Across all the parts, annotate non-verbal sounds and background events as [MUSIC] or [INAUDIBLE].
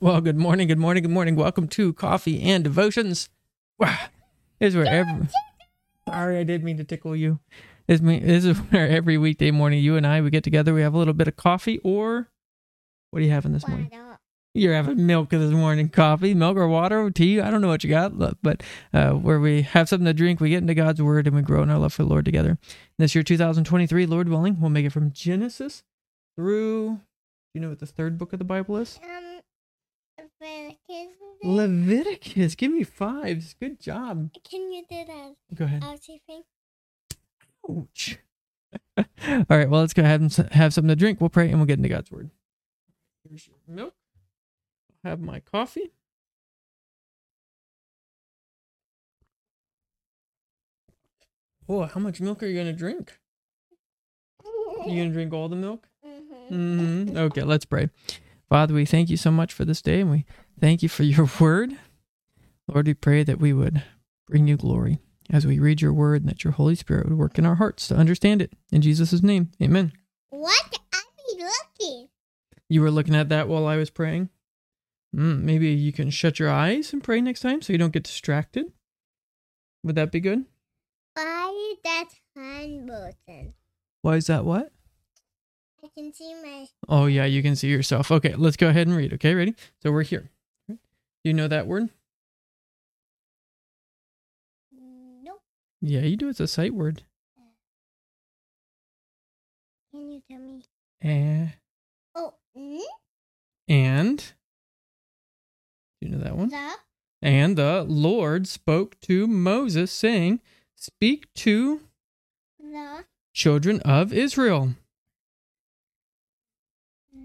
Well, good morning, good morning, good morning. Welcome to Coffee and Devotions. Wow. Is where every sorry, I did mean to tickle you. This, me, this is where every weekday morning you and I we get together. We have a little bit of coffee, or what are you having this morning? You're having milk this morning, coffee, milk or water or tea. I don't know what you got, but uh, where we have something to drink, we get into God's word and we grow in our love for the Lord together. This year, 2023, Lord willing, we'll make it from Genesis through. Do you know what the third book of the Bible is? Um, Leviticus. Give me fives. Good job. Can you do that? Go ahead. Ouchie thing? Ouch. [LAUGHS] All right. Well, let's go ahead and have something to drink. We'll pray and we'll get into God's word. Here's your milk. I'll have my coffee. Oh, how much milk are you gonna drink? You gonna drink all the milk? Mhm. hmm Okay, let's pray. Father, we thank you so much for this day and we thank you for your [LAUGHS] word. Lord, we pray that we would bring you glory as we read your word and that your Holy Spirit would work in our hearts to understand it. In Jesus' name, amen. What? I be looking. You were looking at that while I was praying? Mm, maybe you can shut your eyes and pray next time so you don't get distracted. Would that be good? Why that hand button? Why is that what? I can see my. Oh, yeah, you can see yourself. Okay, let's go ahead and read. Okay, ready? So we're here. Do you know that word? Nope. Yeah, you do. It's a sight word. Can you tell me? Eh. Oh, mm? And do you know that one? the And the Lord spoke to Moses, saying, Speak to the children of Israel.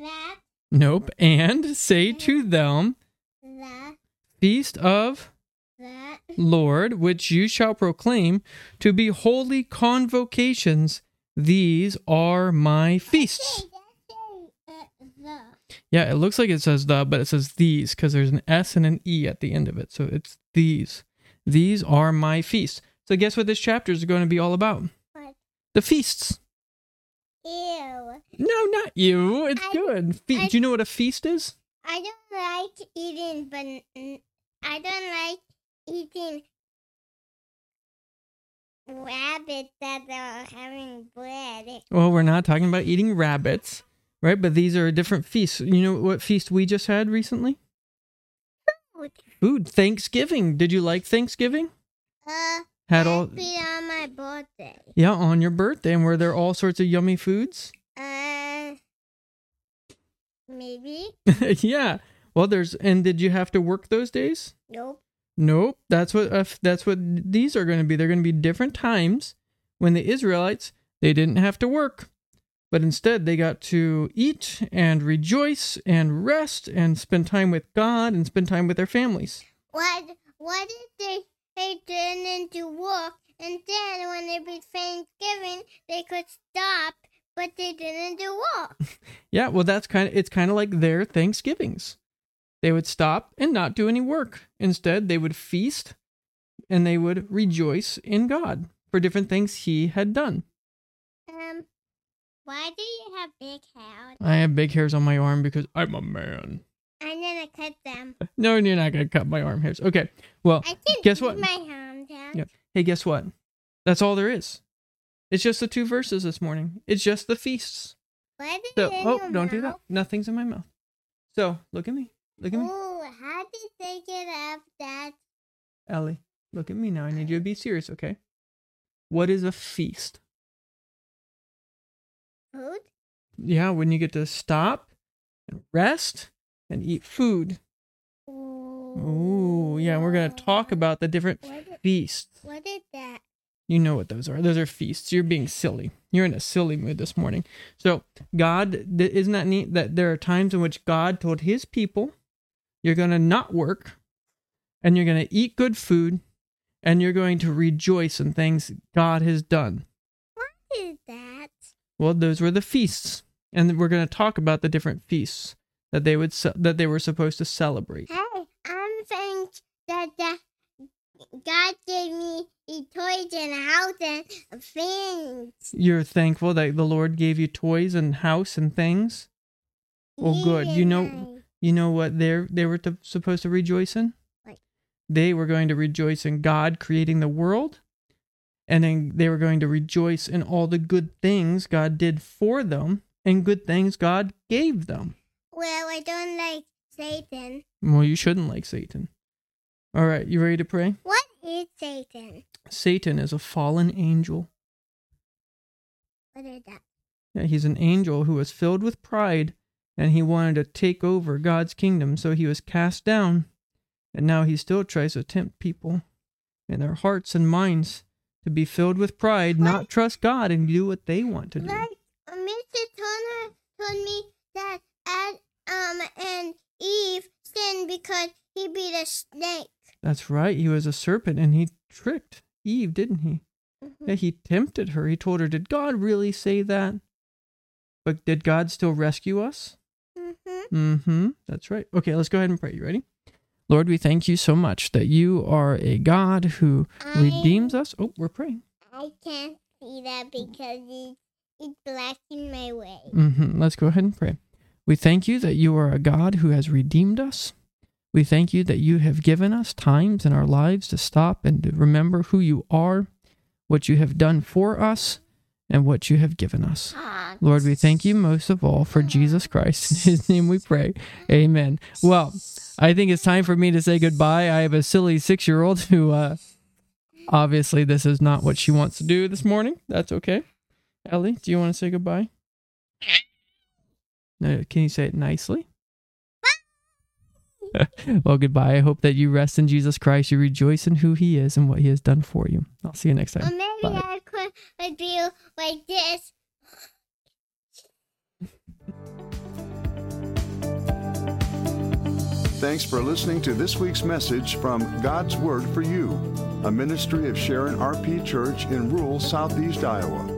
That Nope. And say to them, the Feast of that Lord, which you shall proclaim to be holy convocations. These are my feasts. Hey, that's a, uh, Yeah, it looks like it says the, but it says these because there's an S and an E at the end of it. So it's these. These are my feasts. So guess what this chapter is going to be all about? What? The feasts. Ew. No, not you. It's I- good. Fe- I- Do you know what a feast is? I don't like eating, but I don't like eating rabbits that are having bread. Well, we're not talking about eating rabbits, right? But these are different feasts. You know what feast we just had recently? Food. Food. Thanksgiving. Did you like Thanksgiving? Uh, Had all on my birthday. yeah on your birthday, and were there all sorts of yummy foods? Uh, maybe. [LAUGHS] yeah. Well, there's and did you have to work those days? Nope. Nope. That's what uh, that's what these are going to be. They're going to be different times when the Israelites they didn't have to work, but instead they got to eat and rejoice and rest and spend time with God and spend time with their families. What? What did they? They turn into work, and then when it be Thanksgiving, they could stop, but they didn't do work. [LAUGHS] Yeah, well that's kind of it's kind of like their Thanksgivings. They would stop and not do any work. Instead, they would feast and they would rejoice in God for different things he had done. Um, why do you have big hair? I have big hairs on my arm because I'm a man. Gonna cut them. No, you're not gonna cut my arm hairs. Okay. Well, I can guess what? my. Yeah. hey, guess what? That's all there is. It's just the two verses this morning. It's just the feasts. What is So, oh, don't do that. Nothing's in my mouth. So, look at me. Look at me. Ooh, how did they get up that? Ellie, look at me now. I need you to be serious, okay? What is a feast? Food? Yeah, when you get to stop and rest and eat food. Ooh, yeah, we're going to talk about the different What feasts. what is that? You know what those are. Those are feasts. You're being silly. You're in a silly mood this morning. So, God, isn't that neat that there are times in which God told his people, you're going to not work and you're going to eat good food and you're going to rejoice in things God has done. What is that? Well, those were the feasts. And we're going to talk about the different feasts that they would that they were supposed to celebrate. Hey, I'm thankful that, that God gave me toys and a house and things. You're thankful that the Lord gave you toys and house and things. Well, good. You know-. You know what they they were to, supposed to rejoice in? What? They were going to rejoice in God creating the world, and then they were going to rejoice in all the good things God did for them and good things God gave them. Well, I don't like Satan. Well, you shouldn't like Satan. All right, you ready to pray? What is Satan? Satan is a fallen angel. What is that? Yeah, he's an angel who was filled with pride and he wanted to take over God's kingdom, so he was cast down. And now he still tries to tempt people in their hearts and minds to be filled with pride, not trust God and do what they want to do. Like Mr. Turner told me that Ad, um and Eve sinned because he beat a snake. That's right. He was a serpent and he tricked Eve, didn't he? Mhm. Yeah, he tempted her. He told her, Did God really say that? But did God still rescue us? Mhm. Mm-hmm. That's right. Okay, let's go ahead and pray. You ready? Lord, we thank you so much that you are a God who I- redeems us. Oh, we're praying. I can't see that because it's, it's blocking my way. Mm-hmm. Let's go ahead and pray. We thank you that you are a God who has redeemed us. We thank you that you have given us times in our lives to stop and to remember who you are, what you have done for us, and what you have given us. Lord, we thank you most of all for Jesus Christ. In his name we pray. Amen. Well, I think it's time for me to say goodbye. I have a silly six year old who, uh, obviously, this is not what she wants to do this morning. That's okay. Ellie, do you want to say goodbye? No, can you say it nicely? [LAUGHS] well, goodbye. I hope that you rest in Jesus Christ. You rejoice in who he is and what he has done for you. I'll see you next Or time. maybe Bye. I could would do like this. Thanks for listening to this week's message from God's Word for You, a ministry of Sharon RP Church in rural southeast Iowa.